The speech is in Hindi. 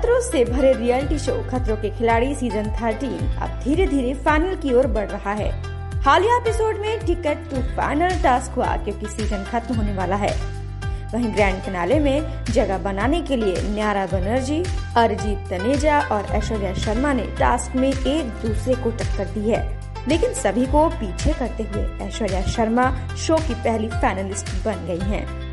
खतरों से भरे रियलिटी शो खतरों के खिलाड़ी सीज़न 13 अब धीरे धीरे फाइनल की ओर बढ़ रहा है। हालिया एपिसोड में टिकट टू फाइनल टास्क हुआ क्योंकि सीज़न खत्म होने वाला है। वहीं ग्रैंड फिनाले में जगह बनाने के लिए न्यारा बनर्जी अरिजीत तनेजा और ऐश्वर्या शर्मा ने टास्क में एक दूसरे को टक्कर दी है। लेकिन सभी को पीछे करते हुए ऐश्वर्या शर्मा शो की पहली फाइनलिस्ट बन गई हैं।